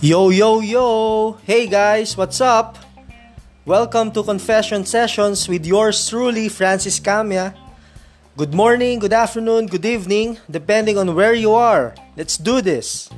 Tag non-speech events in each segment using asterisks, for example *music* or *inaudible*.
Yo, yo, yo! Hey guys, what's up? Welcome to Confession Sessions with yours truly, Francis Camia. Good morning, good afternoon, good evening, depending on where you are. Let's do this!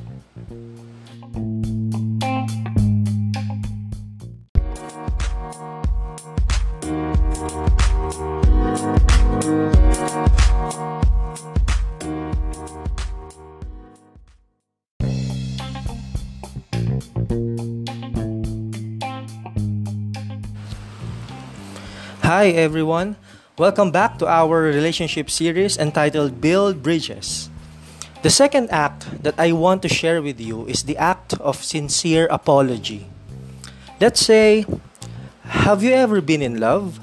Hi everyone. Welcome back to our relationship series entitled Build Bridges. The second act that I want to share with you is the act of sincere apology. Let's say, have you ever been in love?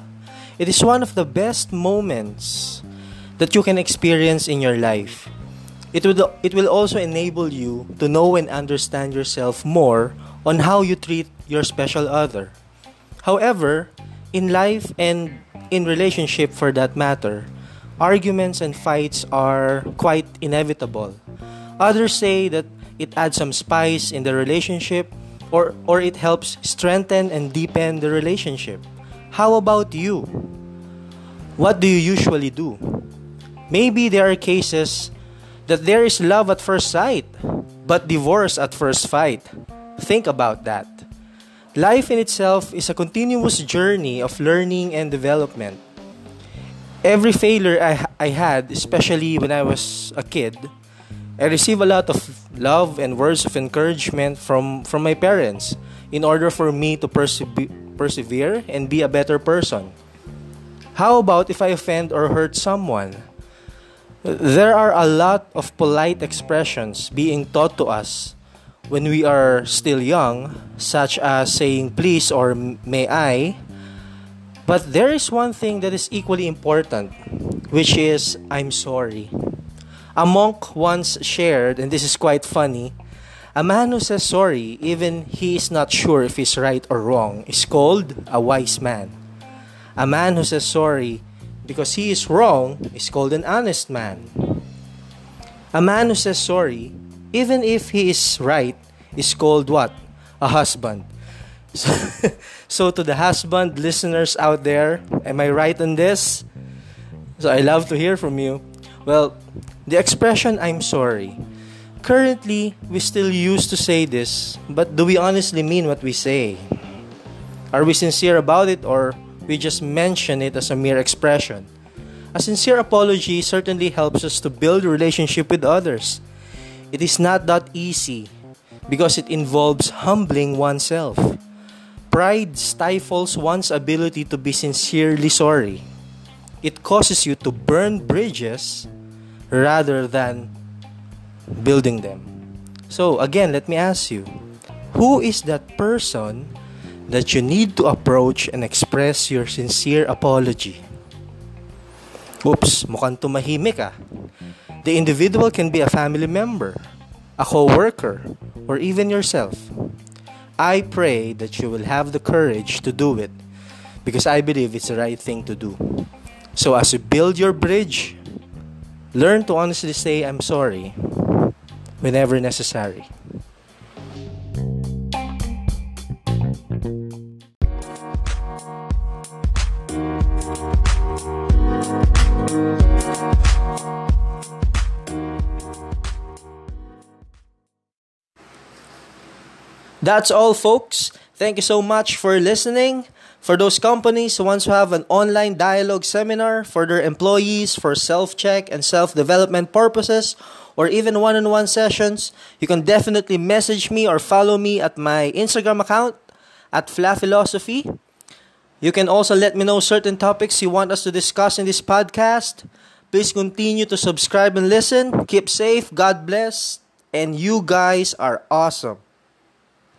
It is one of the best moments that you can experience in your life. It will, it will also enable you to know and understand yourself more on how you treat your special other. However, in life and in relationship for that matter, arguments and fights are quite inevitable. Others say that it adds some spice in the relationship or or it helps strengthen and deepen the relationship. How about you? What do you usually do? Maybe there are cases that there is love at first sight, but divorce at first fight. Think about that. Life in itself is a continuous journey of learning and development. Every failure I, I had, especially when I was a kid, I received a lot of love and words of encouragement from, from my parents in order for me to perse- persevere and be a better person. How about if I offend or hurt someone? There are a lot of polite expressions being taught to us when we are still young, such as saying please or may I. But there is one thing that is equally important, which is I'm sorry. A monk once shared, and this is quite funny, a man who says sorry, even he is not sure if he's right or wrong, is called a wise man. A man who says sorry because he is wrong is called an honest man. A man who says sorry even if he is right, is called what? A husband. *laughs* So, so to the husband listeners out there, am I right on this? So I love to hear from you. Well, the expression I'm sorry. Currently, we still use to say this, but do we honestly mean what we say? Are we sincere about it or we just mention it as a mere expression? A sincere apology certainly helps us to build relationship with others it is not that easy because it involves humbling oneself. Pride stifles one's ability to be sincerely sorry. It causes you to burn bridges rather than building them. So, again, let me ask you who is that person that you need to approach and express your sincere apology? Oops, mukhang tumahimik ah. The individual can be a family member, a co worker, or even yourself. I pray that you will have the courage to do it because I believe it's the right thing to do. So, as you build your bridge, learn to honestly say, I'm sorry whenever necessary. That's all, folks. Thank you so much for listening. For those companies who want to have an online dialogue seminar for their employees for self check and self development purposes, or even one on one sessions, you can definitely message me or follow me at my Instagram account at Philosophy. You can also let me know certain topics you want us to discuss in this podcast. Please continue to subscribe and listen. Keep safe. God bless. And you guys are awesome.